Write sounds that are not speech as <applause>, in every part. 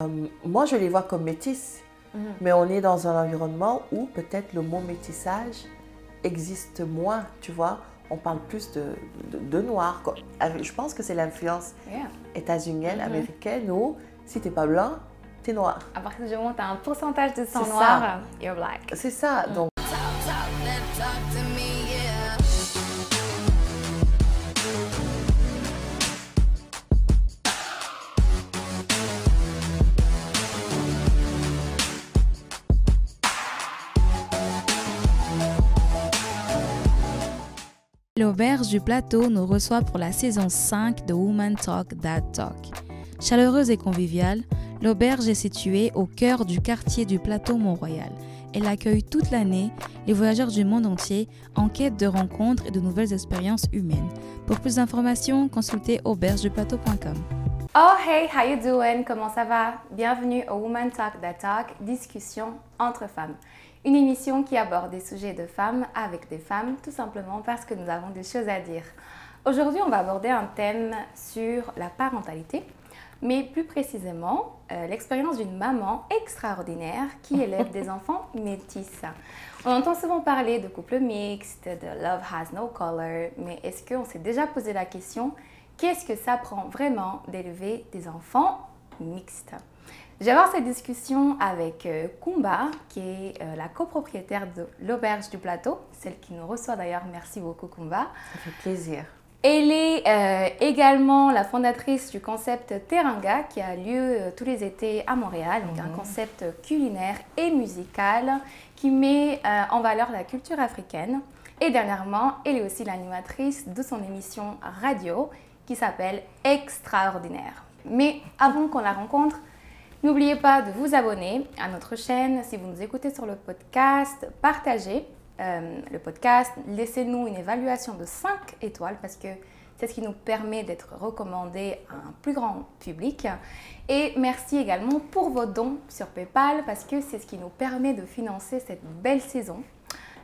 Euh, moi, je les vois comme métis, Mhm. mais on est dans un environnement où peut-être le mot métissage existe moins, tu vois. On parle plus de, de, de noir. Je pense que c'est l'influence Yeah. états-unienne, Mhm. américaine, où si t'es pas blanc, t'es noir. À partir du moment où tu as un pourcentage de sang noir, ça. you're black. C'est ça. Mm. Donc, du plateau nous reçoit pour la saison 5 de Woman Talk That Talk. Chaleureuse et conviviale, l'auberge est située au cœur du quartier du plateau Mont-Royal. Elle accueille toute l'année les voyageurs du monde entier en quête de rencontres et de nouvelles expériences humaines. Pour plus d'informations, consultez aubergeduplateau.com. Oh hey, how you doing? Comment ça va? Bienvenue au Woman Talk That Talk, discussion entre femmes. Une émission qui aborde des sujets de femmes avec des femmes, tout simplement parce que nous avons des choses à dire. Aujourd'hui, on va aborder un thème sur la parentalité, mais plus précisément euh, l'expérience d'une maman extraordinaire qui élève des <laughs> enfants métis. On entend souvent parler de couples mixtes, de love has no color, mais est-ce qu'on s'est déjà posé la question qu'est-ce que ça prend vraiment d'élever des enfants mixtes? Je vais avoir cette discussion avec euh, Kumba, qui est euh, la copropriétaire de l'Auberge du Plateau, celle qui nous reçoit d'ailleurs. Merci beaucoup, Kumba. ça fait plaisir. Elle est euh, également la fondatrice du concept Teranga qui a lieu euh, tous les étés à Montréal, donc un concept culinaire et musical qui met euh, en valeur la culture africaine. Et dernièrement, elle est aussi l'animatrice de son émission radio qui s'appelle Extraordinaire. Mais avant qu'on la rencontre, N'oubliez pas de vous abonner à notre chaîne si vous nous écoutez sur le podcast, partagez euh, le podcast, laissez-nous une évaluation de 5 étoiles parce que c'est ce qui nous permet d'être recommandé à un plus grand public. Et merci également pour vos dons sur PayPal parce que c'est ce qui nous permet de financer cette belle saison.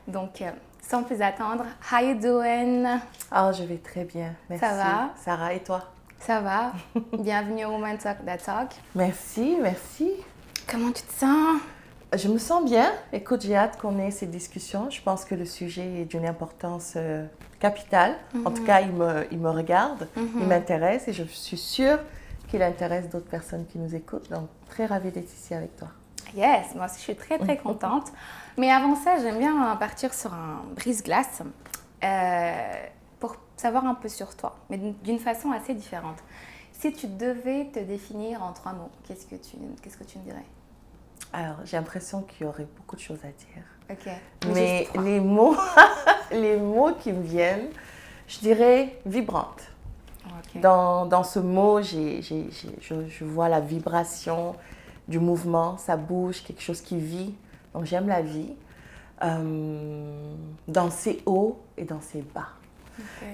Donc, euh, sans plus attendre, how you doing? Ah, je vais très bien. Merci. Ça va? Sarah, et toi? Ça va? <laughs> Bienvenue au Woman Talk That Talk. Merci, merci. Comment tu te sens? Je me sens bien. Écoute, j'ai hâte qu'on ait ces discussions. Je pense que le sujet est d'une importance euh, capitale. En tout cas, il me, il me regarde, il m'intéresse et je suis sûre qu'il intéresse d'autres personnes qui nous écoutent. Donc, très ravie d'être ici avec toi. Yes, moi aussi je suis très très <laughs> contente. Mais avant ça, j'aime bien partir sur un brise-glace euh, savoir un peu sur toi, mais d'une- façon assez différente. Si tu devais te définir en trois mots, qu'est-ce que tu, qu'est-ce que tu me dirais? Alors, j'ai l'impression qu'il y aurait beaucoup de choses à dire. Ok. Mais les mots, <laughs> les mots qui me viennent, je dirais vibrante. Ok. Dans, dans ce mot, j'ai- j'ai- je, je vois la vibration du mouvement, ça bouge, quelque chose qui vit. Donc j'aime la vie, euh, dans ses hauts et dans ses bas.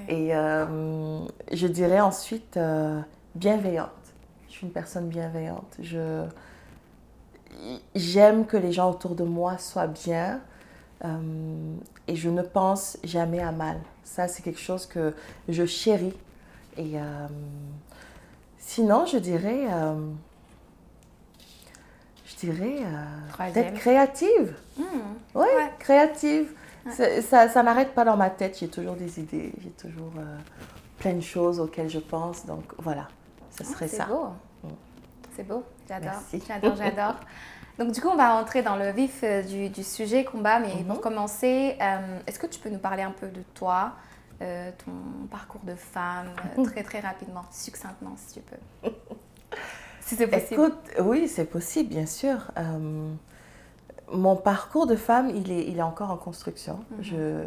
Et euh, je dirais ensuite euh, bienveillante. Je suis une personne bienveillante. Je, j'aime que les gens autour de moi soient bien euh, et je ne pense jamais à mal. Ça, c'est quelque chose que je chéris. Et sinon, je dirais, je dirais peut-être créative. Hmm. Ouais, Ouais. créative. Ça, ça n'arrête pas dans ma tête. J'ai toujours des idées. J'ai toujours euh, plein de choses auxquelles je pense. Donc voilà, ce serait C'est ça. beau. Mm. C'est beau. J'adore. J'adore, j'adore. Donc du coup, on va rentrer dans le vif euh, du, du sujet combat. Mais Mhm. pour commencer, euh, est-ce que tu peux nous parler un peu de toi, euh, ton parcours de femme, euh, <laughs> très très rapidement, succinctement, si tu peux? <laughs> si c'est possible. Écoute, oui, c'est possible, bien sûr. Euh, mon parcours de femme, il est, il est encore en construction. Mhm. Je,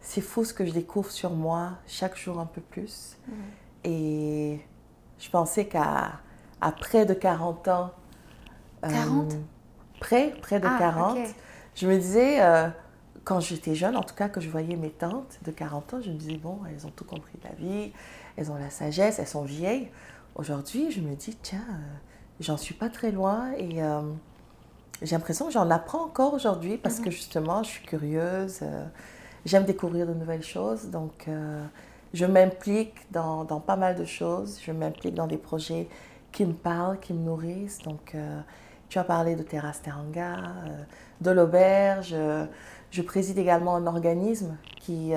c'est fou ce que je découvre sur moi chaque jour un peu plus. Mhm. Et je pensais qu'à à près de 40 ans, euh, 40? près, près de Ah, 40, ok. je me disais, euh, quand j'étais jeune, en tout cas, que je voyais mes tantes de 40 ans, je me disais, bon, elles ont tout compris de la vie, elles ont la sagesse, elles sont vieilles. Aujourd'hui, je me dis, tiens, euh, j'en suis pas très loin et euh, j'ai l'impression que j'en apprends encore aujourd'hui parce Mhm. que justement, je suis curieuse, euh, j'aime découvrir de nouvelles choses. Donc, euh, je m'implique dans, dans pas mal de choses. Je m'implique dans des projets qui me parlent, qui me nourrissent. Donc, euh, tu as parlé de Terrasse Teranga, de l'auberge. je préside également un organisme qui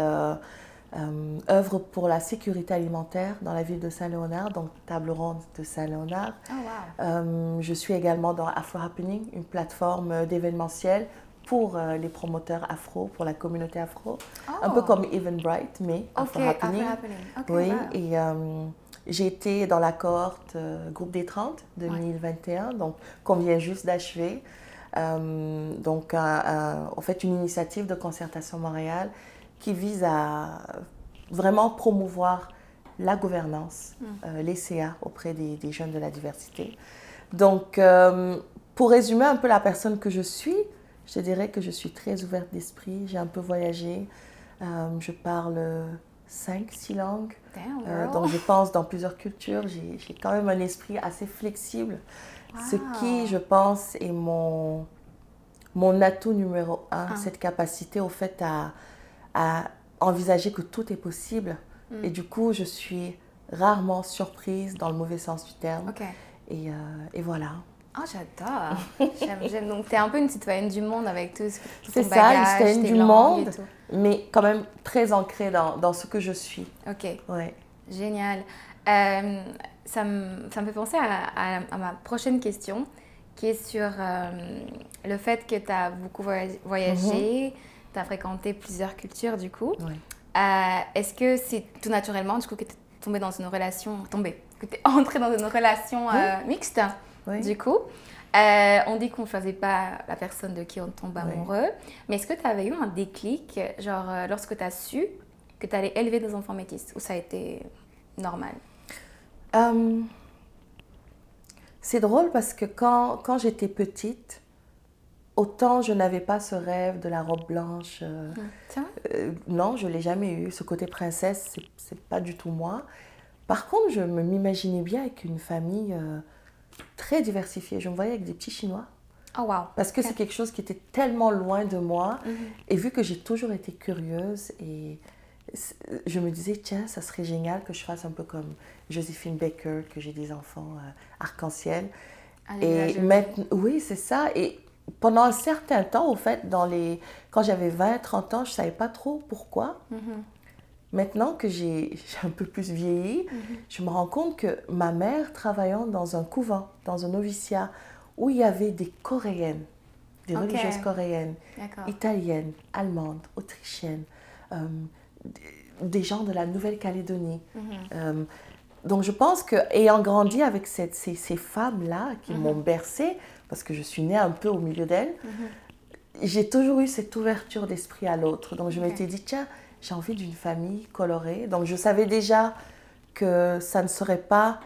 euh, euh, œuvre pour la sécurité alimentaire dans la ville de Saint-Léonard, donc table ronde de Saint-Léonard. Oh, wow. Euh, je suis également dans Afro Happening, une plateforme euh, d'événementiel pour euh, les promoteurs afro, pour la communauté afro. Un peu Oh. comme Eventbrite, mais Afro Happening. Afro Happening. Ok, Oui, wow. et euh, j'ai été dans la cohorte euh, Groupe des 30 2021, donc qu'on vient juste d'achever. Euh, donc, un- en fait, une initiative de concertation Montréal qui vise à vraiment promouvoir la gouvernance, euh, les CA auprès des, des jeunes de la diversité. Donc, euh, pour résumer un peu la personne que je suis, je dirais que je suis très ouverte d'esprit, j'ai un peu voyagé, Euh, je parle cinq, six langues. Damn, Euh, donc je pense dans plusieurs cultures, j'ai quand même un esprit assez flexible, ce qui, je pense, est mon, mon atout numéro un, Ah. cette capacité au fait à, à envisager que tout est possible. Mm. Et du coup, je suis rarement surprise dans le mauvais sens du terme. Et, euh, et voilà. Oh, j'adore. <laughs> J'aime, j'aime. Donc, tu es un peu une citoyenne du monde avec tout, ce- tout C'est ton ça, une citoyenne du monde. Mais quand même très ancrée dans, dans ce que je suis. Ok, Ouais. génial. Euh, ça, me, ça me fait penser à, à- à ma prochaine question, qui est sur euh, le fait que tu as beaucoup voyagé, voyagé tu as fréquenté plusieurs cultures du coup. Euh, est-ce que c'est tout naturellement du coup que tu es tombée dans une relation, tombée, que tu es <laughs> entrée dans une relation euh, mixte Oui. du coup? Euh, on dit qu'on ne choisit pas la personne de qui on tombe amoureux, mais est-ce que tu avais eu un déclic, genre lorsque tu as su que tu allais élever des enfants métis, ou ça a été normal? C'est drôle parce que quand, quand j'étais petite, autant je n'avais pas ce rêve de la robe blanche. euh, vrai? euh, non, je ne l'ai jamais eu. Ce côté princesse, c'est- pas du tout moi. Par contre, je m'imaginais bien avec une famille euh, très diversifiée. Je me voyais avec des petits Chinois. Oh wow Parce que c'est quelque chose qui était tellement loin de moi. Mhm. Et vu que j'ai toujours été curieuse et je me disais, tiens, ça serait génial que je fasse un peu comme Joséphine Baker, que j'ai des enfants arc-en-ciel. Ah, Et maintenant, oui, c'est ça. Et pendant un certain temps, au fait, dans les... quand j'avais 20, 30 ans, je ne savais pas trop pourquoi. Mhm. Maintenant que j'ai un peu plus vieilli, Mhm. je me rends compte que ma mère, travaillant dans un couvent, dans un noviciat, où il y avait des Coréennes, des Ok. religieuses coréennes, italiennes, allemandes, autrichiennes, euh, des- gens de la Nouvelle-Calédonie. Mhm. Euh, donc je pense que ayant grandi avec cette- ces, ces femmes-là qui Mhm. m'ont bercée, parce que je suis née un peu au milieu d'elles, j'ai toujours eu cette ouverture d'esprit à l'autre. Donc je Ok. m'étais dit, tiens, j'ai envie d'une famille colorée. Donc je savais déjà que ça ne serait pas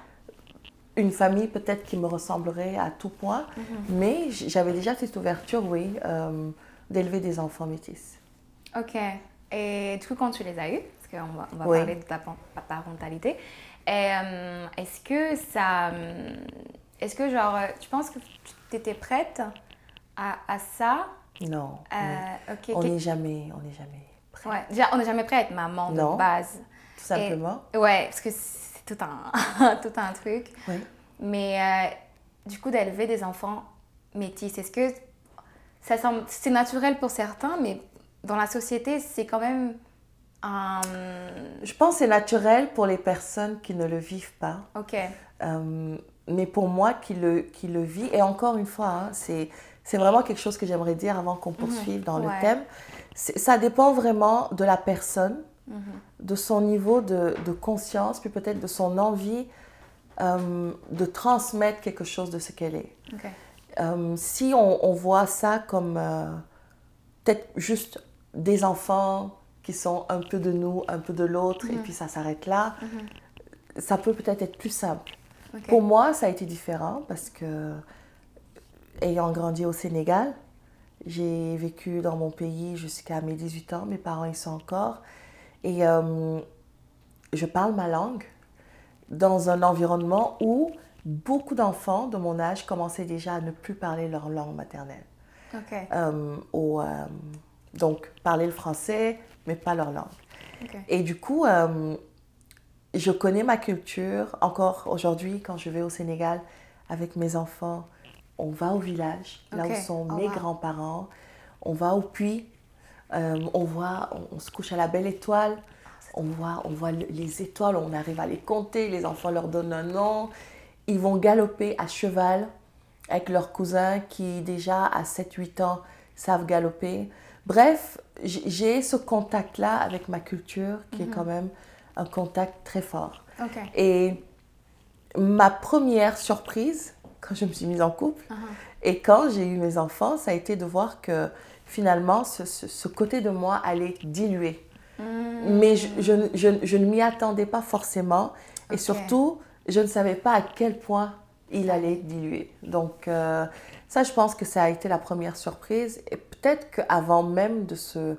une famille peut-être qui me ressemblerait à tout point, Mhm. mais j'avais déjà cette ouverture, oui, euh, d'élever des enfants métis. Ok. Et du coup, quand tu les as eus, parce qu'on va, on va Oui. parler de ta parentalité, euh, est-ce que ça. Est-ce que, genre, euh, tu penses que tu étais prête à, à ça? Non. Euh, on n'est jamais, on n'est jamais prêt, Ouais. Déjà, on n'est jamais prêt à être maman Non. de base. tout simplement. Ouais, parce que c'est tout un, <laughs> tout un truc. Oui. Mais euh, du coup, d'élever des enfants métis, est-ce que ça semble. C'est naturel pour certains, mais dans la société, c'est quand même un. Je pense que c'est naturel pour les personnes qui ne le vivent pas. Ok. Euh, mais pour moi qui le, qui le vit, et encore une fois, hein, c'est, c'est vraiment quelque chose que j'aimerais dire avant qu'on poursuive dans Ouais. le thème. C'est- ça dépend vraiment de la personne, Mhm. de son niveau de, de conscience, puis peut-être de son envie euh, de transmettre quelque chose de ce qu'elle est. Euh, si on, on voit ça comme euh, peut-être juste des enfants qui sont un peu de nous, un peu de l'autre, et puis ça s'arrête là, ça peut peut-être être plus simple. Pour moi, ça a été différent parce que, ayant grandi au Sénégal, j'ai vécu dans mon pays jusqu'à mes 18 ans. Mes parents y sont encore. Et euh, je parle ma langue dans un environnement où beaucoup d'enfants de mon âge commençaient déjà à ne plus parler leur langue maternelle. Euh, au, euh, donc, parler le français, mais pas leur langue. Et du coup, je connais ma culture. Encore aujourd'hui, quand je vais au Sénégal avec mes enfants, on va au village, là où sont Oh, mes wow. grands-parents. On va au puits. euh, on voit, on, on se couche à la belle étoile. On voit, on voit le- les étoiles, on arrive à les compter. Les enfants leur donnent un nom. Ils vont galoper à cheval avec leurs cousins qui déjà à 7-8 ans savent galoper. Bref, j'ai ce contact-là avec ma culture qui est quand même un contact très fort. Et ma première surprise, quand je me suis mise en couple, Uh-huh. et quand j'ai eu mes enfants, ça a été de voir que finalement, ce, ce- ce côté de moi allait diluer. Mm. Mais je, je ne- je ne- je ne m'y attendais pas forcément. Et surtout, je ne savais pas à quel point il allait diluer. Donc, euh, ça, je pense que ça a été la première surprise. Et peut-être qu'avant même de se,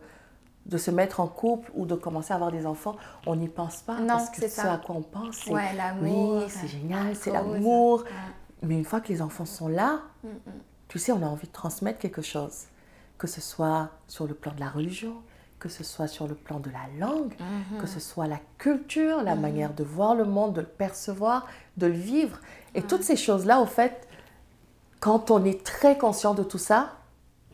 de se mettre en couple ou de commencer à avoir des enfants, on n'y pense pas. Non, parce que c'est ce à quoi on pense, c'est Ouais, l'amour. oui, c'est génial, c'est l'amour. Ouais. Mais une fois que les enfants sont là, Mm, tu sais, on a envie de transmettre quelque chose. Que ce soit sur le plan de la religion, que ce soit sur le plan de la langue, Mhm. que ce soit la culture, la manière de voir le monde, de le percevoir, de le vivre. Et toutes ces choses-là, au fait, quand on est très conscient de tout ça,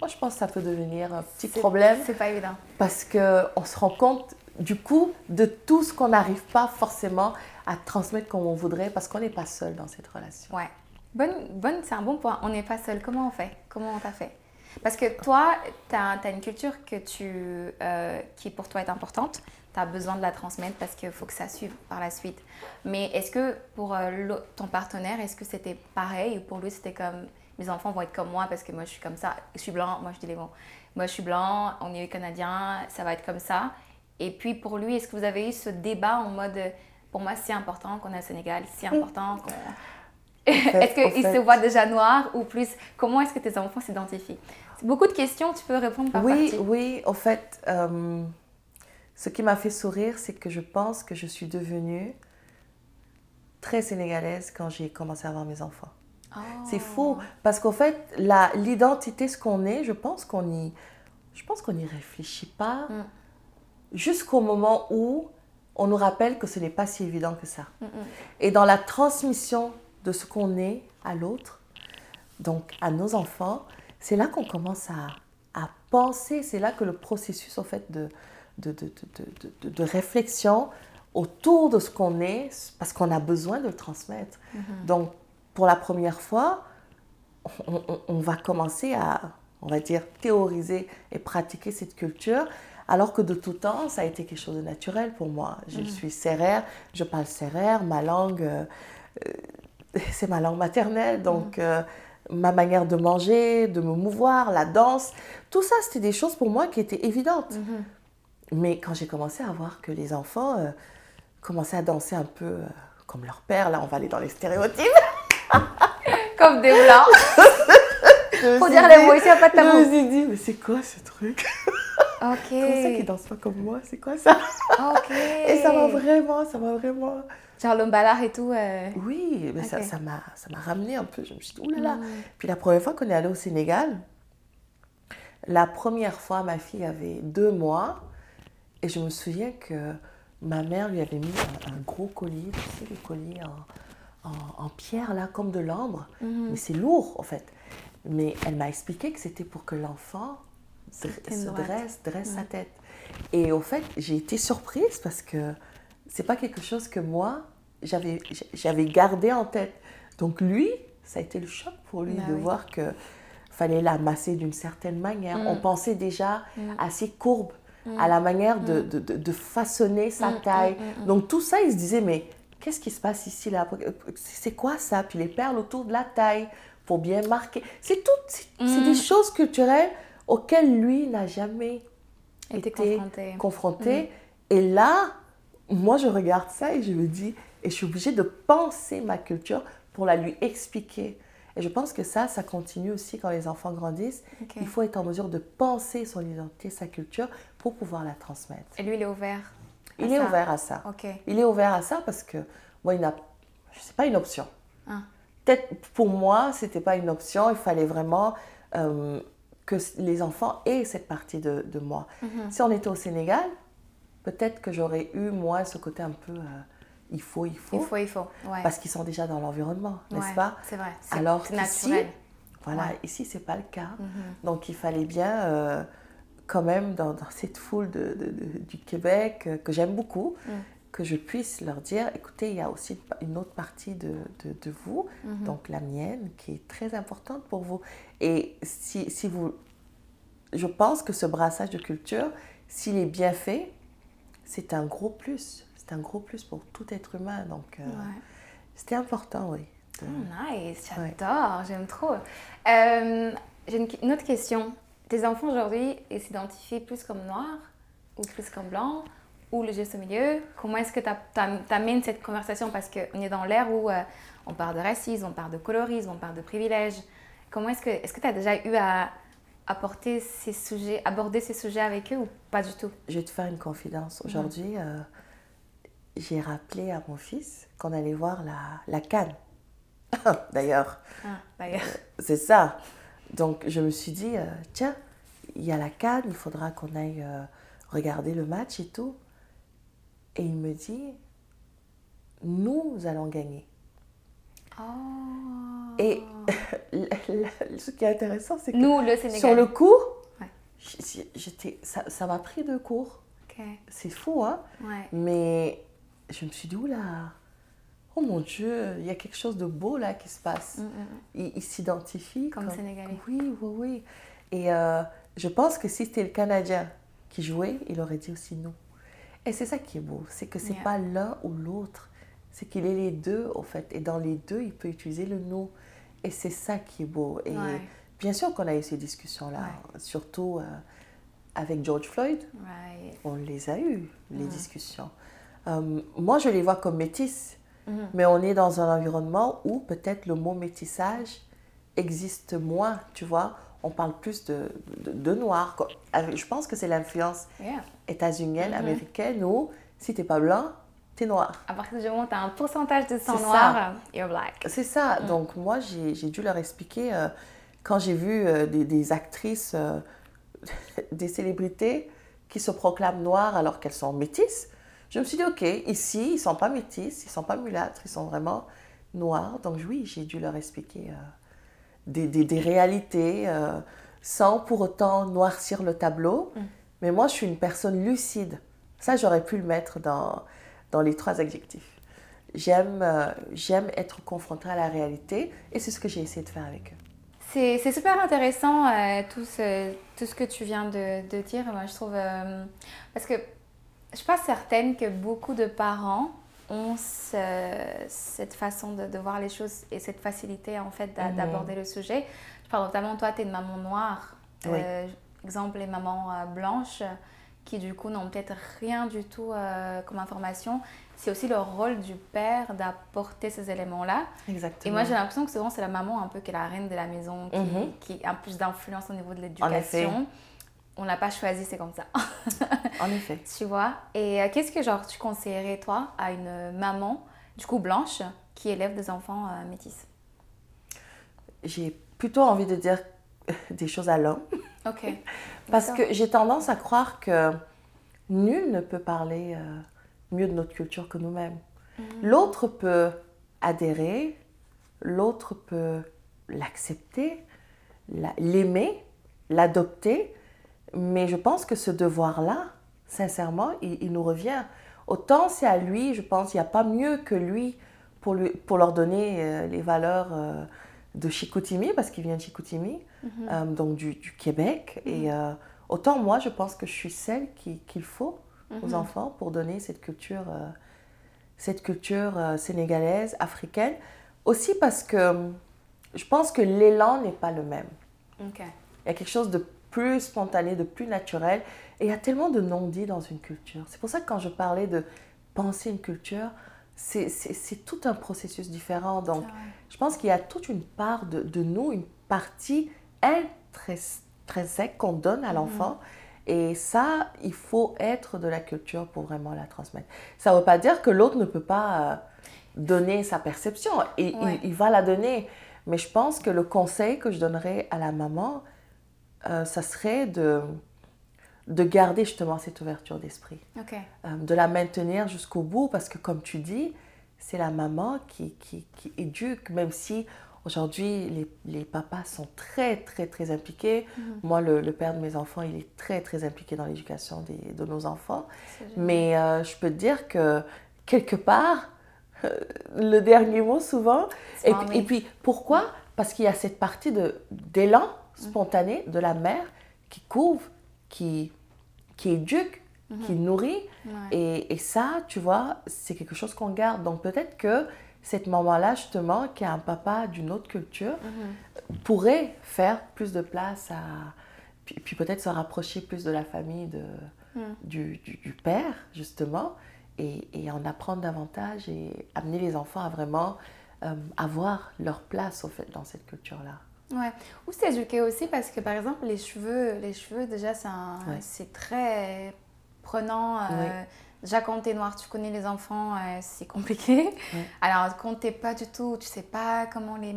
moi je pense que ça peut devenir un petit problème C'est pas évident. parce qu'on se rend compte du coup de tout ce qu'on n'arrive pas forcément à transmettre comme on voudrait parce qu'on n'est pas seul dans cette relation. Ouais. Bonne, bonne, c'est un bon point. On n'est pas seul. Comment on fait? Comment on t'a fait? Parce que toi, tu as, une culture que tu, euh, qui pour toi est importante. Tu as besoin de la transmettre parce qu'il faut que ça suive par la suite. Mais est-ce que pour euh, ton partenaire, est-ce que c'était pareil ou pour lui c'était comme mes enfants vont être comme moi parce que moi je suis comme ça, je suis blanc, moi je dis les mots. Moi je suis blanc, on est canadien, ça va être comme ça. Et puis pour lui, est-ce que vous avez eu ce débat en mode pour moi c'est important qu'on est au Sénégal, c'est important qu'on <laughs> est-ce qu'ils se voient déjà noirs ou plus Comment est-ce que tes enfants s'identifient? Beaucoup de questions, tu peux répondre par Oui, partie. oui, au fait, euh, ce qui m'a fait sourire, c'est que je pense que je suis devenue très sénégalaise quand j'ai commencé à avoir mes enfants. Oh. C'est fou, parce qu'au fait, l'identité, ce qu'on est, je pense qu'on y, je pense qu'on n'y réfléchit pas Mm. jusqu'au moment où on nous rappelle que ce n'est pas si évident que ça. Mm, mm. Et dans la transmission de ce qu'on est à l'autre, donc à nos enfants, c'est là qu'on commence à, à penser, c'est là que le processus en fait de, de, de, de, de- de- de réflexion autour de ce qu'on est, parce qu'on a besoin de le transmettre. Donc, pour la première fois, on, on- on va commencer à, on va dire, théoriser et pratiquer cette culture, alors que de tout temps, ça a été quelque chose de naturel pour moi. Je suis serrère, je parle serrère, ma langue, euh, <laughs> c'est ma langue maternelle, donc euh, ma manière de manger, de me mouvoir, la danse, tout ça, c'était des choses pour moi qui étaient évidentes. Mhm. Mais quand j'ai commencé à voir que les enfants euh, commençaient à danser un peu comme leur père, là, on va aller dans les stéréotypes. <laughs> <laughs> Comme des Faut <laughs> suis dire les mots ici, y a pas de Je me tabou. suis dit, mais c'est quoi ce truc? Ok. <laughs> Comment ça qu'ils dansent pas comme moi? C'est quoi ça? Ok. Et ça m'a vraiment, ça m'a vraiment... Genre le ballard et tout. euh, Oui, mais ça m'a ça m'a ramené un peu. Je me suis dit, oulala. Mm. Puis la première fois qu'on est allé au Sénégal, la première fois, ma fille avait deux mois. Et je me souviens que ma mère lui avait mis un, un gros collier, tu sais, les colliers en, en- en pierre, là, comme de l'ambre. Mhm. Mais c'est lourd, en fait. Mais elle m'a expliqué que c'était pour que l'enfant se, dresse, dresse sa tête. Et au fait, j'ai été surprise parce que c'est pas quelque chose que moi, j'avais j'avais gardé en tête. Donc lui, ça a été le choc pour lui Bah de oui. voir que fallait la masser d'une certaine manière. Mm. On pensait déjà Mm. à ses courbes, Mm. à la manière de, de- façonner sa Mm, taille. mm, mm, mm. Donc tout ça, il se disait, mais qu'est-ce qui se passe ici, là? C'est quoi ça? Puis les perles autour de la taille pour bien marquer. C'est tout, c'est c'est Mm. des choses culturelles auxquelles lui n'a jamais Été été confronté. confronté. Et là, moi, je regarde ça et je me dis, et je suis obligée de penser ma culture pour la lui expliquer. Et je pense que ça, ça continue aussi quand les enfants grandissent. Il faut être en mesure de penser son identité, sa culture, pour pouvoir la transmettre. Et lui, il est ouvert. À Il est ça. ouvert à ça. Il est ouvert à ça parce que moi, il n'a, c'est pas une option. Ah. Peut-être pour moi, c'était pas une option. Il fallait vraiment euh, que les enfants aient cette partie de, de moi. Mhm. Si on était au Sénégal, peut-être que j'aurais eu moi ce côté un peu euh, il faut, il faut, Il faut, il faut. Ouais. parce qu'ils sont déjà dans l'environnement, n'est-ce Ouais, pas? C'est vrai. Alors naturel. voilà, Ouais. ici, c'est pas le cas. Mhm. Donc, il fallait bien, euh, quand même, dans, dans cette foule de, de- de- du Québec, euh, que j'aime beaucoup, Mm. que je puisse leur dire, écoutez, il y a aussi une autre partie de, vous, Mhm. donc la mienne, qui est très importante pour vous. Et si, si vous... Je pense que ce brassage de culture, s'il est bien fait, c'est un gros plus. C'est un gros plus pour tout être humain. Donc, euh, Ouais. c'était important, oui. de- Oh, nice, Ouais. j'adore, j'aime trop. Euh, J'ai une, une autre question. Tes enfants aujourd'hui, ils s'identifient plus comme noirs ou plus comme blancs ou le juste au milieu? Comment est-ce que tu amènes cette conversation? Parce qu'on est dans l'ère où euh, on parle de racisme, on parle de colorisme, on parle de privilèges. Comment est-ce que est-ce que tu as déjà eu à apporter ces sujets, aborder ces sujets avec eux ou pas du tout? Je vais te faire une confidence. Aujourd'hui, euh, j'ai rappelé à mon fils qu'on allait voir la, la canne. <laughs> D'ailleurs, Ah, D'ailleurs. c'est ça. Donc, je me suis dit, euh, tiens, il y a la canne, il faudra qu'on aille euh, regarder le match et tout. Et il me dit, nous allons gagner. Oh. Et <laughs> ce qui est intéressant, c'est que nous, le Sénégal. sur le coup, Ouais. j'étais, ça m'a pris de cours. C'est fou, hein Ouais. Mais je me suis dit, oula, oh mon Dieu, il y a quelque chose de beau là qui se passe. Mm, mm, mm. Il, il s'identifie Comme Sénégalais. Oui, oui, oui. Et euh, je pense que si c'était le Canadien qui jouait, il aurait dit aussi nous. Et c'est ça qui est beau, c'est que c'est Yeah. pas l'un ou l'autre, c'est qu'il est les deux au fait. Et dans les deux, il peut utiliser le nous. Et c'est ça qui est beau. Et Ouais. bien sûr qu'on a eu ces discussions-là, surtout euh, avec George Floyd. Right. On les a eues, les discussions. Euh, moi, je les vois comme métis, Mhm. mais on est dans un environnement où peut-être le mot métissage existe moins, tu vois. On parle plus de, de, de noir. Avec- Je pense que c'est l'influence Yeah. états-unienne, Mhm. américaine, où si t'es pas blanc, t'es noir. À partir du moment où tu as un pourcentage de sang noir, ça. euh, you're black. C'est ça. Mm. Donc moi, j'ai j'ai dû leur expliquer, euh, quand j'ai vu euh, des, des actrices, euh, <laughs> des célébrités qui se proclament noires alors qu'elles sont métisses, je me suis dit, OK, ici, ils sont pas métisses, ils sont pas mulâtres, ils sont vraiment noirs. Donc oui, j'ai dû leur expliquer euh, des, des- des réalités euh, sans pour autant noircir le tableau. Mm. Mais moi, je suis une personne lucide. Ça, j'aurais pu le mettre dans, dans les trois adjectifs. J'aime euh, j'aime être confrontée à la réalité et c'est ce que j'ai essayé de faire avec eux. C'est c'est super intéressant euh, tout, ce, tout ce que tu viens de, de dire. Moi, je trouve. euh, parce que je suis pas certaine que beaucoup de parents ont ce- cette façon de, de voir les choses et cette facilité en fait Mhm. d'aborder le sujet. Je parle notamment, toi, tu es une maman noire. Oui. Euh, exemple, les mamans euh, blanches qui du coup n'ont peut-être rien du tout euh, comme information. C'est aussi le rôle du père d'apporter ces éléments-là. Exactement. Et moi, j'ai l'impression que souvent, c'est la maman un peu qui est la reine de la maison, qui, Mhm. qui a plus d'influence au niveau de l'éducation. On l'a pas choisi, c'est comme ça. <laughs> En effet. tu vois? Et euh, qu'est-ce que genre tu conseillerais, toi, à une maman, du coup blanche, qui élève des enfants euh, métis? J'ai plutôt envie de dire <laughs> des choses à l'homme Ok. <laughs> parce que j'ai tendance à croire que nul ne peut parler euh, mieux de notre culture que nous-mêmes. Mhm. L'autre peut adhérer, l'autre peut l'accepter, la- l'aimer, l'adopter, mais je pense que ce devoir-là, sincèrement, il, il nous revient. Autant c'est à lui, je pense, il n'y a pas mieux que lui pour, lui, pour leur donner euh, les valeurs euh, de Chicoutimi, parce qu'il vient de Chicoutimi, Mhm. euh, donc du, du Québec. Et euh, autant moi, je pense que je suis celle qui- qu'il faut aux Mhm. enfants pour donner cette culture, cette culture sénégalaise, africaine. Aussi parce que euh, je pense que l'élan n'est pas le même. Il y a quelque chose de plus spontané, de plus naturel. Et il y a tellement de non-dits dans une culture. C'est pour ça que quand je parlais de penser une culture, c'est- tout un processus différent. Donc, je pense qu'il y a toute une part de, de nous, une partie intrinsèque qu'on donne à l'enfant. Et ça, il faut être de la culture pour vraiment la transmettre. Ça ne veut pas dire que l'autre ne peut pas euh, donner sa perception. Et Ouais. il, il va la donner. Mais je pense que le conseil que je donnerais à la maman, euh, ça serait de, de garder justement cette ouverture d'esprit euh, de la maintenir jusqu'au bout parce que comme tu dis, c'est la maman qui, qui, qui éduque, même si aujourd'hui les, les papas sont très, très, très impliqués. Moi, le, le père de mes enfants, il est très, très impliqué dans l'éducation des- de nos enfants. Mais euh, je peux te dire que quelque part, le dernier mot souvent. Et, et puis pourquoi? Parce qu'il y a cette partie d'élan spontané de la mère qui couvre, qui, qui éduque, qui nourrit. Ouais. Et, et ça, tu vois, c'est quelque chose qu'on garde. Donc peut-être que cette maman-là, justement, qui a un papa d'une autre culture, pourrait faire plus de place à... Puis, puis peut-être se rapprocher plus de la famille de, Mm. du, du- du père, justement, et, et en apprendre davantage et amener les enfants à vraiment euh, avoir leur place, au fait, dans cette culture-là. Ouais. Ou s'éduquer aussi parce que par exemple les cheveux, les cheveux déjà c'est Ouais. très prenant. euh, Oui. Déjà quand t'es noir, tu connais les enfants, euh, c'est compliqué. Alors quand t'es pas du tout, tu sais pas comment les,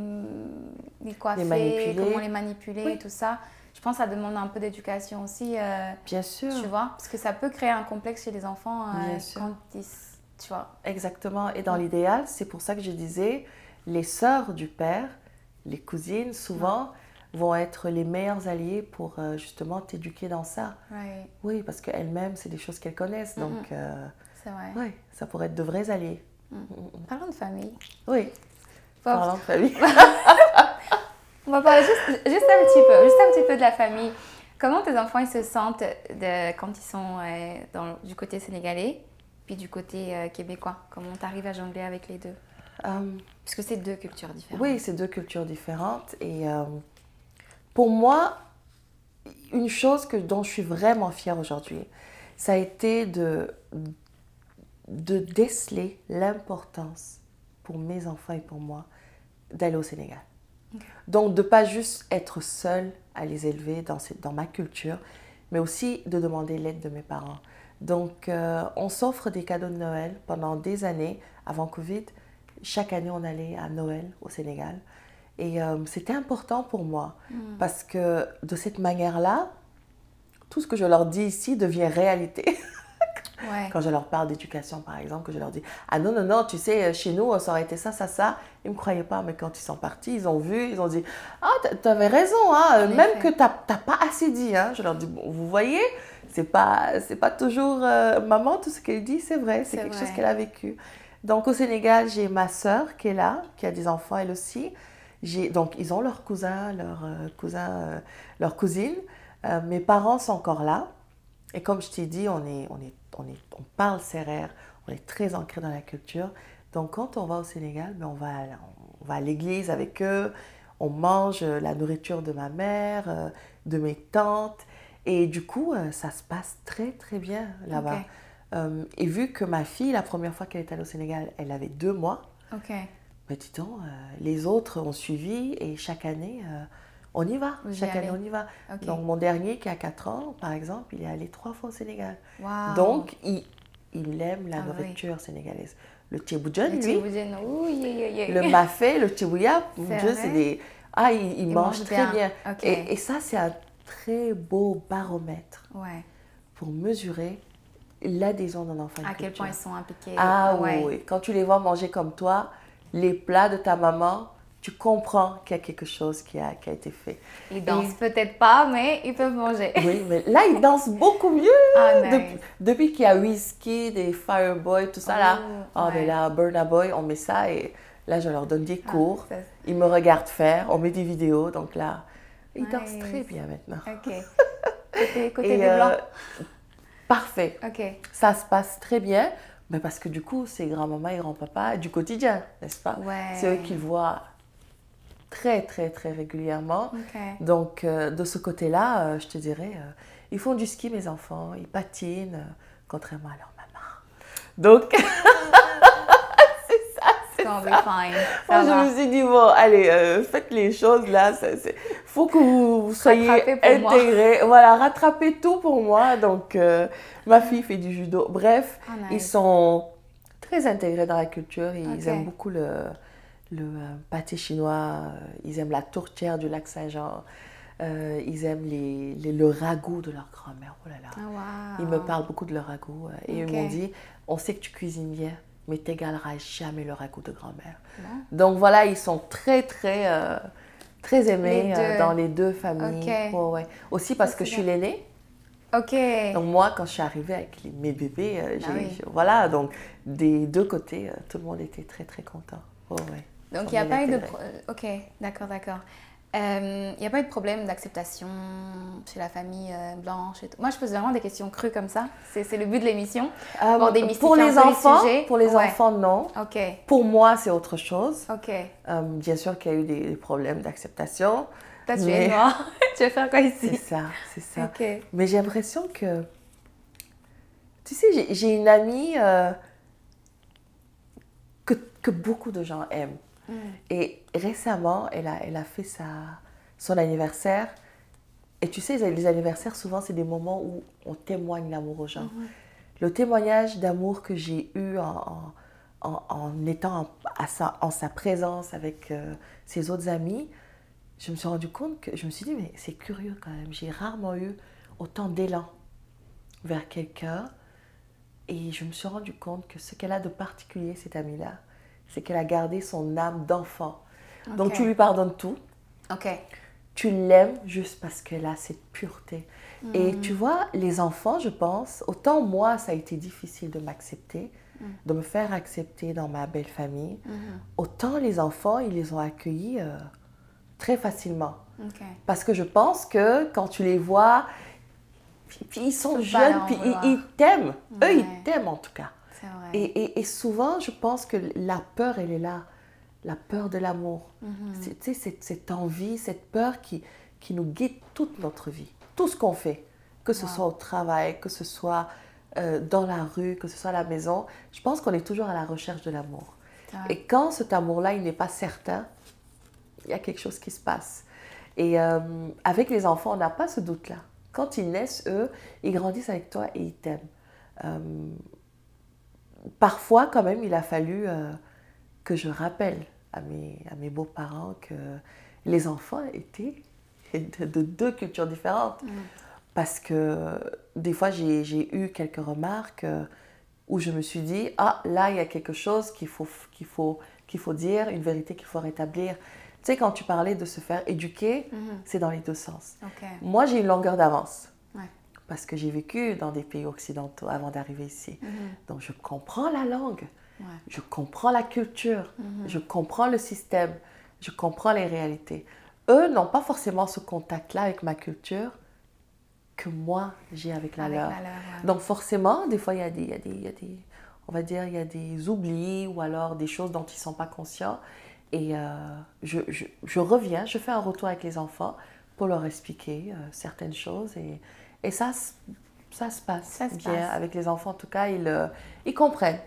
les coiffer, manipuler. comment les manipuler, Oui. tout ça. Je pense que ça demande un peu d'éducation aussi, euh, Bien sûr. tu vois, parce que ça peut créer un complexe chez les enfants euh, Bien sûr. quand ils, tu vois. Exactement. Et dans l'idéal, c'est pour ça que je disais, les sœurs du père, les cousines, souvent, vont être les meilleurs alliés pour euh, justement t'éduquer dans ça. Ouais, Oui, parce qu'elles-mêmes, c'est des choses qu'elles connaissent. Donc, euh, vrai. oui, ça pourrait être de vrais alliés. Parlons de famille. Oui, Bon, parlant de famille. <laughs> On va parler juste, juste un petit peu, juste un petit peu de la famille. Comment tes enfants ils se sentent de, quand ils sont euh, dans, du côté sénégalais puis du côté euh, québécois? Comment tu arrives à jongler avec les deux? Euh, Parce que c'est deux cultures différentes. Oui, c'est deux cultures différentes. Et euh, pour moi, une chose que, dont je suis vraiment fière aujourd'hui, ça a été de, de déceler l'importance pour mes enfants et pour moi d'aller au Sénégal. Donc, de pas juste être seule à les élever dans, cette- dans ma culture, mais aussi de demander l'aide de mes parents. Donc, euh, on s'offre des cadeaux de Noël pendant des années avant Covid. Chaque année, on allait à Noël au Sénégal. Et euh, c'était important pour moi parce que de cette manière-là, tout ce que je leur dis ici devient réalité. <laughs> Ouais. Quand je leur parle d'éducation, par exemple, que je leur dis Ah non, non, non, tu sais, chez nous, ça aurait été ça, ça, ça. Ils ne me croyaient pas, mais quand ils sont partis, ils ont vu, ils ont dit Ah, tu avais raison, hein, En même que tu n'as pas assez dit. Hein. Je leur dis Bon, Vous voyez, c'est pas, c'est pas toujours euh, maman, tout ce qu'elle dit, c'est vrai, c'est C'est quelque vrai. chose qu'elle a vécu. Donc au Sénégal, j'ai ma sœur qui est là, qui a des enfants elle aussi. Donc ils ont leurs cousins, leurs euh, euh, leurs cousines. Euh, mes parents sont encore là. Et comme je t'ai dit, on, parle serrère, on est très ancré dans la culture. Donc quand on va au Sénégal, ben, on, va, à- l'église avec eux, on mange euh, la nourriture de ma mère, de mes tantes. Et du coup, ça se passe très très bien là-bas. Euh, et vu que ma fille, la première fois qu'elle est allée au Sénégal, elle avait deux mois, Ok. ben, dis donc, euh, les autres ont suivi et chaque année, euh, on y va. Vous y chaque année, on y va. Donc mon dernier qui a 4 ans, par exemple, il est allé trois fois au Sénégal. Wow. Donc, il, il aime la Ah oui. nourriture sénégalaise. Le tchéboujon, Le lui, Tiboujen, oui, oui, oui, le mafé, le tchébouya, C'est Dieu, vrai c'est des... Ah, il, il Il mange mange très bien. bien. Et, et ça, c'est un très beau baromètre Ouais. pour mesurer l'adhésion d'un enfant. à quel point ils sont impliqués. Ah ouais. oui. Quand tu les vois manger comme toi, les plats de ta maman, tu comprends qu'il y a quelque chose qui a, qui a été fait. Ils dansent peut-être pas, mais ils peuvent manger. Oui, mais là, ils dansent beaucoup mieux. Ah, Depuis, nice. depuis qu'il y a Whisky, des Fireboy, tout ça là. Oh, Ah, mais là, Burna Boy, on met ça et là, je leur donne des Ah, cours. Ils me regardent faire, on met des vidéos. Donc là, ils Nice. dansent très bien maintenant. Ok. <laughs> Côté, côté Et des euh, blancs. Parfait. Ça se passe très bien. Mais parce que du coup, c'est grand-maman et grand-papa du quotidien, n'est-ce pas? Ouais. C'est eux qui voient très, très, très régulièrement. Donc, euh, de ce côté-là, euh, je te dirais, euh, ils font du ski, mes enfants, ils patinent, contrairement à leur maman. Donc, <laughs> gonna be fine. moi, <laughs> Ça va. je me suis dit, bon, allez, euh, faites les choses là. Il faut que vous soyez intégrés. Voilà, rattrapez tout pour moi. Donc, euh, ma fille fait du judo. Bref, Ah, nice. ils sont très intégrés dans la culture. Ils aiment beaucoup le, le euh, pâté chinois. Ils aiment la tourtière du lac Saint-Jean. euh, ils aiment les, les- le ragoût de leur grand-mère. Oh là là. Ah, wow. Ils me parlent beaucoup de leur ragoût. Et ils m'ont dit, on sait que tu cuisines bien. Mais t'égaleras jamais le ragoût de grand-mère. Donc voilà, ils sont très, très, euh, très aimés Les euh, dans les deux familles. Ouais. Aussi parce que je suis l'aînée. Ok. Donc moi, quand je suis arrivée avec les- mes bébés, euh, Ah oui. voilà, donc des deux côtés, tout le monde était très, très content. Oh, ouais. Donc, il n'y a pas eu de... Ok, d'accord, d'accord. Euh, Il n'y a pas eu de problème d'acceptation chez la famille euh, blanche et tout. Moi, je pose vraiment des questions crues comme ça. C'est c'est le but de l'émission. Euh, Pour les enfants, sujets. pour les Ouais. enfants, non. Ok, Pour moi, c'est autre chose. ok. Euh, bien sûr qu'il y a eu des, des problèmes d'acceptation. Toi, tu Mais- es noire. <laughs> tu veux faire quoi C'est ici ça, c'est ça. Mais j'ai l'impression que. Tu sais, j'ai- j'ai une amie euh, que, que beaucoup de gens aiment. Et récemment, elle a, elle a fait sa, son anniversaire. Et tu sais, les anniversaires, souvent, c'est des moments où on témoigne l'amour aux gens. Le témoignage d'amour que j'ai eu en, en, en- en étant en, à sa, en sa présence avec euh, ses autres amis, je me suis rendu compte que je me suis dit, mais c'est curieux quand même. J'ai rarement eu autant d'élan vers quelqu'un. Et je me suis rendu compte que ce qu'elle a de particulier, cette amie-là, c'est qu'elle a gardé son âme d'enfant. Donc tu lui pardonnes tout, Ok. tu l'aimes juste parce qu'elle a cette pureté. Et tu vois, les enfants, je pense, autant moi, ça a été difficile de m'accepter, de me faire accepter dans ma belle famille, Mhm. autant les enfants, ils les ont accueillis euh, très facilement. Parce que je pense que quand tu les vois, puis, puis ils sont jeunes, puis ils, t'aiment. Eux, ils t'aiment en tout cas. Vrai. Et, et- et souvent, je pense que la peur, elle est là. La peur de l'amour. C'est- Tu sais, cette, envie, cette peur qui, qui nous guide toute notre vie. Tout ce qu'on fait, que ce Wow. soit au travail, que ce soit euh, dans la rue, que ce soit à la maison, je pense qu'on est toujours à la recherche de l'amour. Et quand cet amour-là, il n'est pas certain, il y a quelque chose qui se passe. Et euh, avec les enfants, on n'a pas ce doute-là. Quand ils naissent, eux, ils grandissent avec toi et ils t'aiment. Euh, parfois, quand même, il a fallu euh, que je rappelle à mes, à mes beaux-parents que les enfants étaient <laughs> de, de deux cultures différentes. Mm. Parce que des fois, j'ai eu quelques remarques euh, où je me suis dit, ah, là, il y a quelque chose qu'il faut, qu'il faut, qu'il faut dire, une vérité qu'il faut rétablir. Tu sais, quand tu parlais de se faire éduquer, Mhm. c'est dans les deux sens. Moi, j'ai une longueur d'avance. Parce que j'ai vécu dans des pays occidentaux avant d'arriver ici. Mhm. Donc, je comprends la langue, Ouais. je comprends la culture, Mhm. je comprends le système, je comprends les réalités. Eux n'ont pas forcément ce contact-là avec ma culture que moi, j'ai avec la Avec leur. la leur, ouais. Donc forcément, des fois, il y, a des, y a des, il y a des- on va dire, il y a des oublis ou alors des choses dont ils ne sont pas conscients. Et euh, je, je- je reviens, je fais un retour avec les enfants pour leur expliquer euh, certaines choses. Et, et ça, ça se passe Ça se bien passe. avec les enfants. En tout cas, ils, euh, ils comprennent.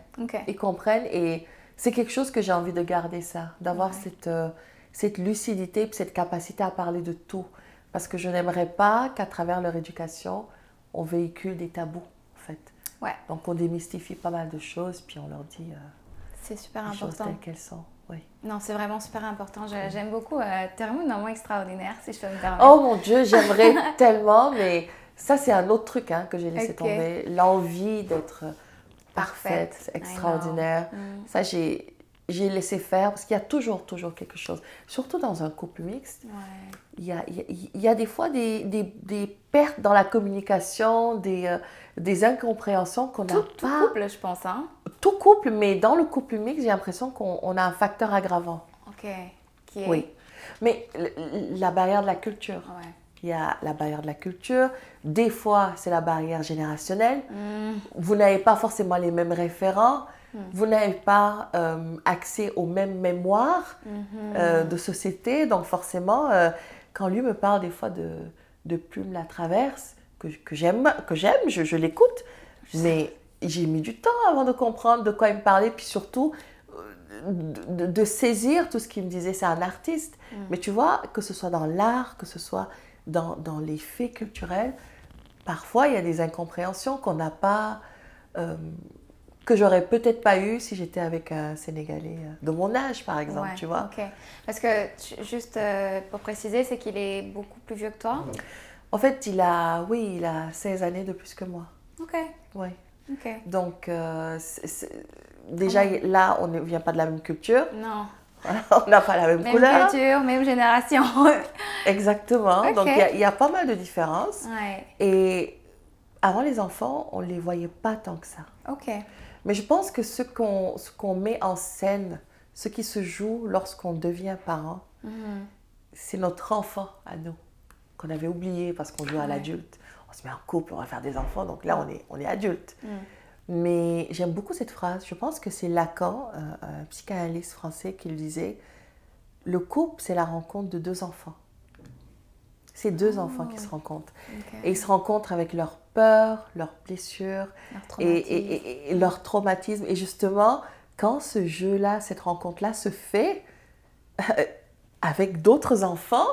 Ils comprennent et c'est quelque chose que j'ai envie de garder ça, d'avoir Ouais. cette, euh, cette lucidité et cette capacité à parler de tout. Parce que je n'aimerais pas qu'à travers leur éducation, on véhicule des tabous, en fait. Ouais. Donc on démystifie pas mal de choses, puis on leur dit euh, C'est super les choses important. telles qu'elles sont. Oui. Non, c'est vraiment super important. J'aime beaucoup. Euh, vraiment une maman extraordinaire, si je peux me permettre. Oh mon Dieu, j'aimerais <laughs> tellement, mais ça c'est un autre truc hein, que j'ai laissé tomber. L'envie d'être Parfaite. extraordinaire. Mm. Ça j'ai j'ai laissé faire parce qu'il y a toujours, toujours quelque chose. Surtout dans un couple mixte, Ouais. il y a, il y a- des fois des, des, des pertes dans la communication, des, euh, des incompréhensions qu'on n'a Tout, tout pas. couple, je pense, hein. Tout couple, mais dans le couple mixte, j'ai l'impression qu'on on a un facteur aggravant. Ok. Qui est... Oui. Mais la barrière de la culture. Ouais. Il y a la barrière de la culture. Des fois, c'est la barrière générationnelle. Mm. Vous n'avez pas forcément les mêmes référents. Mm. Vous n'avez pas euh, accès aux mêmes mémoires Mhm. euh, de société. Donc forcément, euh, quand lui me parle des fois de, de Plume la Traverse, que, que j'aime, que j'aime, je, je l'écoute, mais j'ai mis du temps avant de comprendre de quoi il me parlait, puis surtout de, de- de saisir tout ce qu'il me disait. C'est un artiste. Mm. Mais tu vois, que ce soit dans l'art, que ce soit dans, dans les faits culturels, parfois il y a des incompréhensions qu'on n'a pas... euh, que j'aurais peut-être pas eu si j'étais avec un Sénégalais euh, de mon âge, par exemple, Ouais, tu vois. Ok. Parce que, juste euh, pour préciser, c'est qu'il est beaucoup plus vieux que toi? En fait, il a, oui, il a 16 années de plus que moi. Ok. Oui. Ok. Donc, euh, déjà, là, on ne vient pas de la même culture, Non. On n'a pas la même, Même couleur. culture, même génération. <laughs> Exactement. Donc, il y a- il y, a pas mal de différences. ouais. Et avant les enfants, on ne les voyait pas tant que ça. Ok. Mais je pense que ce qu'on qu'on met en scène, ce qui se joue lorsqu'on devient parent, Mhm. c'est notre enfant à nous, qu'on avait oublié parce qu'on joue à Ouais. l'adulte. On se met en couple, on va faire des enfants, donc là, on est, on est adulte. Mm. Mais j'aime beaucoup cette phrase. Je pense que c'est Lacan, un, un psychanalyste français, qui le disait. Le couple, c'est la rencontre de deux enfants. C'est deux enfants qui se rencontrent. Et ils se rencontrent avec leurs peurs, leurs blessures, Leur et, traumatisme. et- et- et leur traumatisme. Et justement, quand ce jeu-là, cette rencontre-là se fait avec d'autres enfants,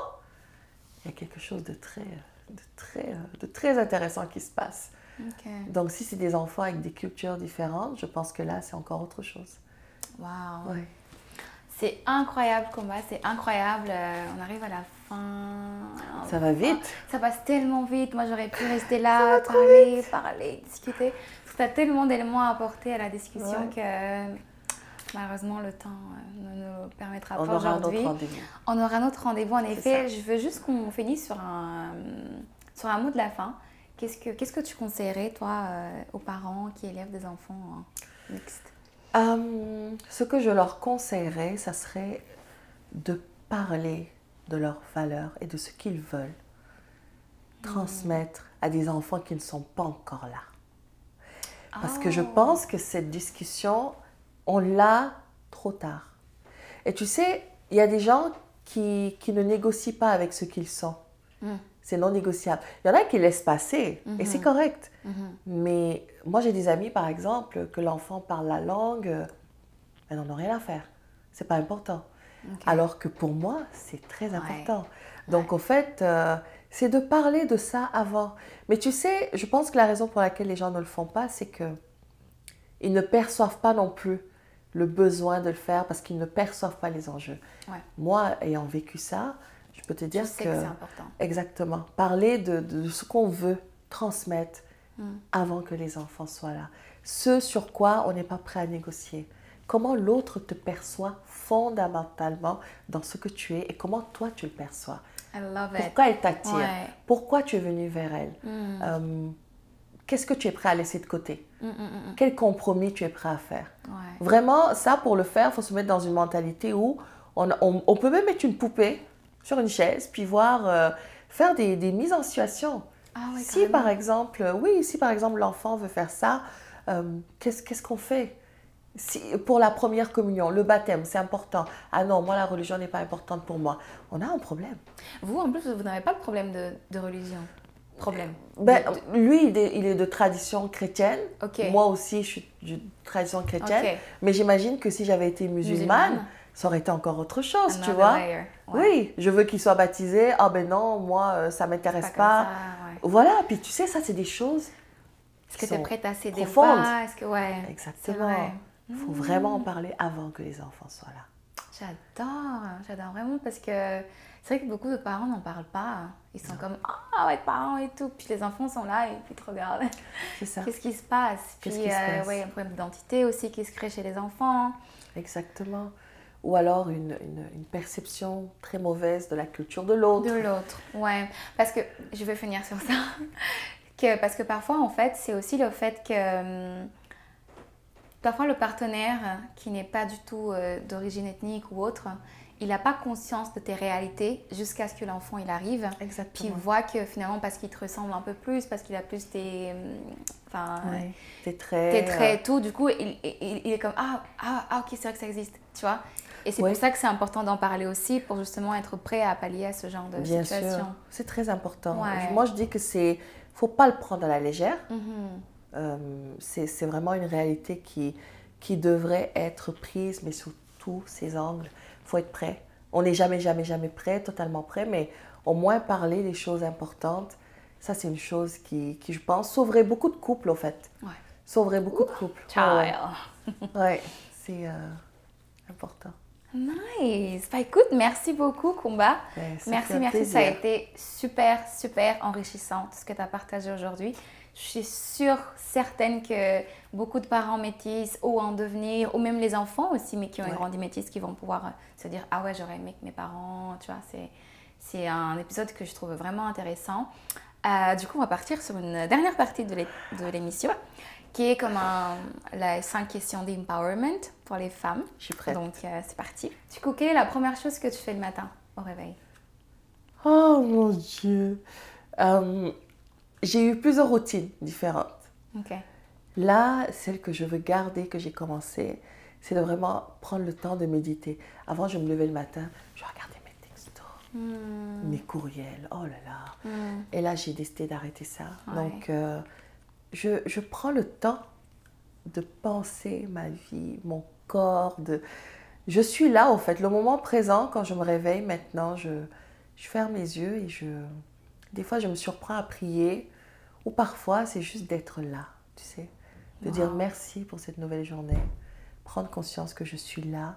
il y a quelque chose de très, de très, de très intéressant qui se passe. Donc, si c'est des enfants avec des cultures différentes, je pense que là, c'est encore autre chose. Waouh. Ouais. C'est incroyable combat, c'est incroyable. Euh, on arrive à la fin. Ça va vite. Ça passe tellement vite. Moi, j'aurais pu rester là, parler, parler, discuter. Parce que tu as tellement d'éléments à apporter à la discussion Ouais. que malheureusement, le temps euh, ne nous permettra On pas aujourd'hui. On aura notre rendez-vous. En effet, je veux juste qu'on finisse sur un, sur un mot de la fin. Qu'est-ce que, qu'est-ce que tu conseillerais, toi, euh, aux parents qui élèvent des enfants mixtes Euh, ce que je leur conseillerais, ça serait de parler de leurs valeurs et de ce qu'ils veulent transmettre à des enfants qui ne sont pas encore là. Parce que je Oh. pense que cette discussion, on l'a trop tard. Et tu sais, il y a des gens qui, qui ne négocient pas avec ce qu'ils sont. Mm. C'est non négociable. Il y en a qui laissent passer, et c'est correct. Mhm. Mais moi, j'ai des amis, par exemple, que l'enfant parle la langue, euh, elles n'en ont rien à faire. C'est pas important. Alors que pour moi, c'est très Ouais. important. Donc, au fait, euh, c'est de parler de ça avant. Mais tu sais, je pense que la raison pour laquelle les gens ne le font pas, c'est que ils ne perçoivent pas non plus le besoin de le faire parce qu'ils ne perçoivent pas les enjeux. Ouais. Moi, ayant vécu ça, je peux te Je dire sais que, que c'est important. exactement, parler de, de ce qu'on veut transmettre Mm. avant que les enfants soient là. Ce sur quoi on n'est pas prêt à négocier. Comment l'autre te perçoit fondamentalement dans ce que tu es et comment toi tu le perçois. I love it. Pourquoi elle t'attire? Ouais. Pourquoi tu es venu vers elle? Mm. Euh, Qu'est-ce que tu es prêt à laisser de côté? Mm, mm, mm, Quel compromis tu es prêt à faire? Ouais. Vraiment, ça, pour le faire, il faut se mettre dans une mentalité où on, on- on peut même mettre une poupée sur une chaise, puis voir, euh, faire des, des mises en situation. Ah si carrément. par exemple, euh, oui, si par exemple l'enfant veut faire ça, euh, qu'est-ce qu'on fait? Si, Pour la première communion, le baptême, c'est important. Ah non, moi la religion n'est pas importante pour moi. On a un problème. Vous, en plus, vous n'avez pas de problème de, de religion. Problème. Ben, De- lui, il est, il est de tradition chrétienne. Ok. Moi aussi, je suis de tradition chrétienne. Ok. Mais j'imagine que si j'avais été musulmane, Musulmane. Ça aurait été encore autre chose, tu vois. layer. Ouais. Oui, je veux qu'il soit baptisé. Ah ben non, moi, euh, ça Pas m'intéresse pas. ça, ouais. Voilà, puis tu sais, ça, c'est des choses. Est-ce que tu es prête à céder profondes. pas Est-ce que, ouais. Exactement. vrai. Il faut vraiment en parler avant que les enfants soient là. J'adore, j'adore vraiment parce que c'est vrai que beaucoup de parents n'en parlent pas. Ils sont comme ah ouais parents et tout, puis les enfants sont là et puis ils te regardent. C'est ça. Qu'est-ce qui se passe? Puis euh, passe? ouais, un problème d'identité aussi qui se crée chez les enfants. Exactement. Ou alors une, une- une perception très mauvaise de la culture de l'autre. De l'autre, ouais. Parce que je vais finir sur ça. <laughs> que, parce que parfois, en fait, c'est aussi le fait que hum, parfois le partenaire qui n'est pas du tout euh, d'origine ethnique ou autre, il n'a pas conscience de tes réalités jusqu'à ce que l'enfant il arrive. Puis il Exactement. voit que finalement, parce qu'il te ressemble un peu plus, parce qu'il a plus tes. hum, Enfin. Ouais. T'es très. tes traits et tout, du coup, il, il- il est comme ah, ah, ah, ok, c'est vrai que ça existe, tu vois. Et c'est Ouais. pour ça que c'est important d'en parler aussi, pour justement être prêt à pallier à ce genre de Bien situation. sûr. C'est très important. Ouais. Moi, je dis que c'est. faut pas le prendre à la légère. Mhm. Euh, c'est c'est vraiment une réalité qui, qui devrait être prise, mais sous tous ses angles. Il faut être prêt. On n'est jamais, jamais, jamais prêt, totalement prêt, mais au moins parler des choses importantes, ça c'est une chose qui, qui, je pense, sauverait beaucoup de couples, au fait. Ouais. Sauverait beaucoup de couples. Child. Ouais, ouais. c'est euh, important. Nice. Bah écoute, merci beaucoup, Kumba. Ben, Merci, merci. Ça a été super, super enrichissant, tout ce que tu as partagé aujourd'hui. Je suis sûre, certaine que beaucoup de parents métis ou en devenir, ou même les enfants aussi, mais qui ont Ouais. grandi métis, qui vont pouvoir euh, se dire Ah ouais, j'aurais aimé que mes parents, tu vois, c'est, c'est un épisode que je trouve vraiment intéressant. Euh, du coup, on va partir sur une dernière partie de l'é- de l'émission, qui est comme un, la 5 questions d'empowerment pour les femmes. Je suis prête. Donc, euh, c'est parti. Du coup, quelle est la première chose que tu fais le matin au réveil Oh mon Dieu. Euh, j'ai eu plusieurs routines différentes. Ok. Là, celle que je veux garder, que j'ai commencé, c'est de vraiment prendre le temps de méditer. Avant, je me levais le matin, je regardais mes textos, Hmm. mes courriels, oh là là. Hmm. Et là, j'ai décidé d'arrêter ça. Ouais. Donc, euh, je, je prends le temps de penser ma vie, mon corps. De... Je suis là, au fait. Le moment présent, quand je me réveille maintenant, je, je ferme les yeux et je... Des fois, je me surprends à prier. Ou parfois, c'est juste d'être là, tu sais. De dire merci pour cette nouvelle journée. Prendre conscience que je suis là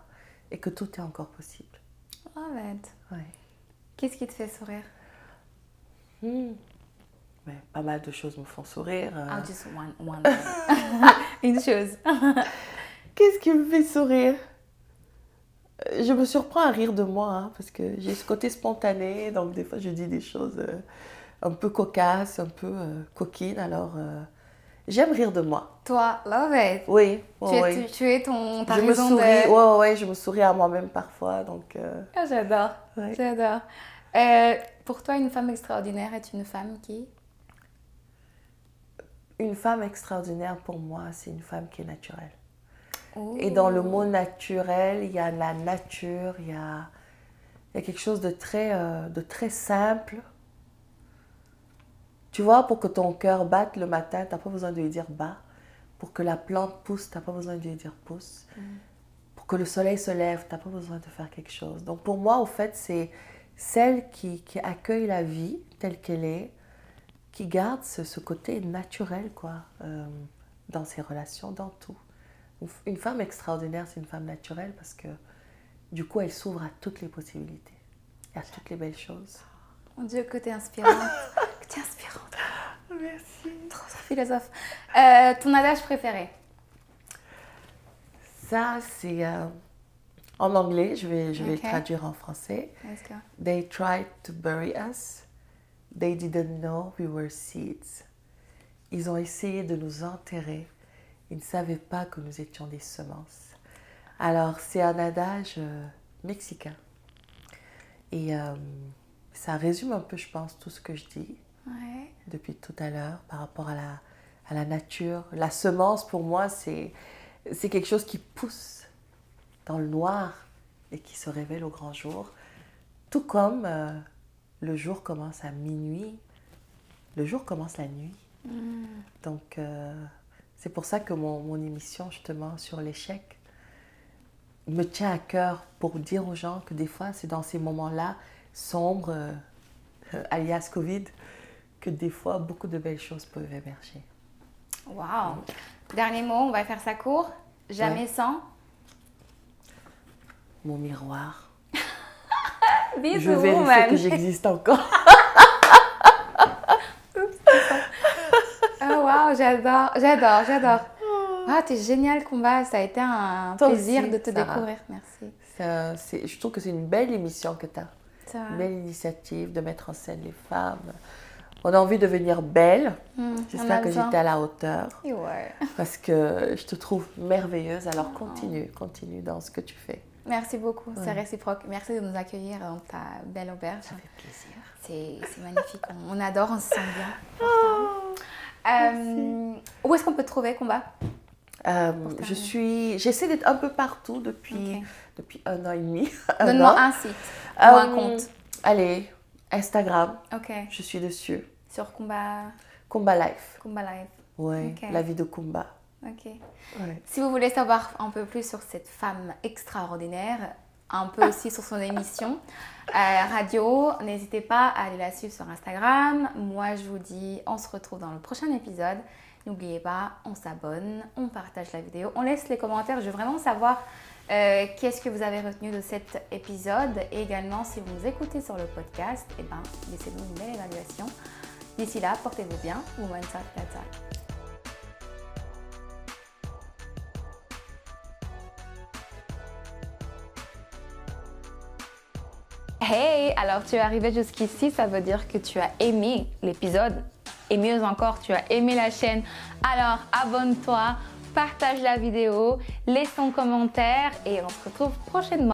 et que tout est encore possible. It. Ouais. Qu'est-ce qui te fait sourire? Hmm. Mais pas mal de choses me font sourire. euh. Ah, just one, one. <laughs> <laughs> Une chose. <laughs> Qu'est-ce qui me fait sourire? Je me surprends à rire de moi, hein, parce que j'ai ce côté spontané, donc des fois je dis des choses euh, un peu cocasses, un peu euh, coquines, alors euh, j'aime rire de moi. Toi, love it. Oui, tu, ouais, es, ouais. tu, tu es ton, ta je me souris, de... ouais, ouais, je me souris à moi-même parfois, donc euh, Ah, j'adore. ouais. J'adore. Pour toi, une femme extraordinaire est une femme qui? Une femme extraordinaire pour moi, c'est une femme qui est naturelle. Oh. Et dans le mot naturel, il y a la nature, il y a, il y a quelque chose de très, euh, de très simple. Tu vois, pour que ton cœur batte le matin, tu n'as pas besoin de lui dire bas. Pour que la plante pousse, tu n'as pas besoin de lui dire pousse. Pour que le soleil se lève, tu n'as pas besoin de faire quelque chose. Donc pour moi, au fait, c'est celle qui, qui accueille la vie telle qu'elle est, qui garde ce, ce côté naturel, quoi, euh, dans ses relations, dans tout. Une femme extraordinaire, c'est une femme naturelle parce que du coup, elle s'ouvre à toutes les possibilités, et à toutes les belles choses. Mon Dieu, que t'es inspirante. <laughs> que t'es inspirante. Merci. Trop, trop philosophe. Euh, ton adage préféré? Ça, c'est euh, en anglais, je vais, je vais le traduire en français. Let's go. They tried to bury us. They didn't know we were seeds. Ils ont essayé de nous enterrer. Ils ne savaient pas que nous étions des semences. Alors, c'est un adage euh, mexicain. Et euh, ça résume un peu, je pense, tout ce que je dis Ouais. depuis tout à l'heure par rapport à la, à la nature. La semence, pour moi, c'est quelque chose qui pousse dans le noir et qui se révèle au grand jour. Tout comme euh, le jour commence à minuit, le jour commence la nuit. Donc, euh, c'est pour ça que mon, mon émission, justement, sur l'échec, me tient à cœur pour dire aux gens que des fois, c'est dans ces moments-là sombres, euh, alias Covid, que des fois, beaucoup de belles choses peuvent émerger. Waouh. Dernier mot, on va faire ça court. Jamais Ouais. sans. Mon miroir. <laughs> Bisous, Je vérifie que j'existe encore. <laughs> Oh waouh, j'adore, j'adore, j'adore. Ah, t'es génial, combat. Ça a été un Toi plaisir aussi, de te Sarah. découvrir. Merci. Ça, je trouve que c'est une belle émission que tu as. Ça va. Une belle initiative de mettre en scène les femmes. On a envie de devenir belle. A J'espère que j'étais à la hauteur. Et ouais. Parce que je te trouve merveilleuse. Alors continue, continue dans ce que tu fais. Merci beaucoup, c'est réciproque. Merci de nous accueillir dans ta belle auberge. Ça fait plaisir. C'est c'est magnifique, on, on adore, on se sent bien. Euh, où est-ce qu'on peut te trouver, Combat? Euh, je suis, j'essaie d'être un peu partout depuis, depuis un an et demi. <laughs> un Donne-moi an. un site ou un Euh, compte. Allez, Instagram, Ok, je suis dessus. sur Combat, Kumba Life. Kumba Live. Ouais, la vie de Kumba. Ok. Ouais. Si vous voulez savoir un peu plus sur cette femme extraordinaire, un peu aussi sur son émission euh, radio, n'hésitez pas à aller la suivre sur Instagram. Moi, je vous dis, on se retrouve dans le prochain épisode. N'oubliez pas, on s'abonne, on partage la vidéo, on laisse les commentaires. Je veux vraiment savoir euh, qu'est-ce que vous avez retenu de cet épisode. Et également, si vous nous écoutez sur le podcast, eh ben, laissez-nous une belle évaluation. D'ici là, portez-vous bien. Woman Talk, Hey, alors tu es arrivé jusqu'ici, ça veut dire que tu as aimé l'épisode et mieux encore, tu as aimé la chaîne. Alors abonne-toi, partage la vidéo, laisse ton commentaire et on se retrouve prochainement.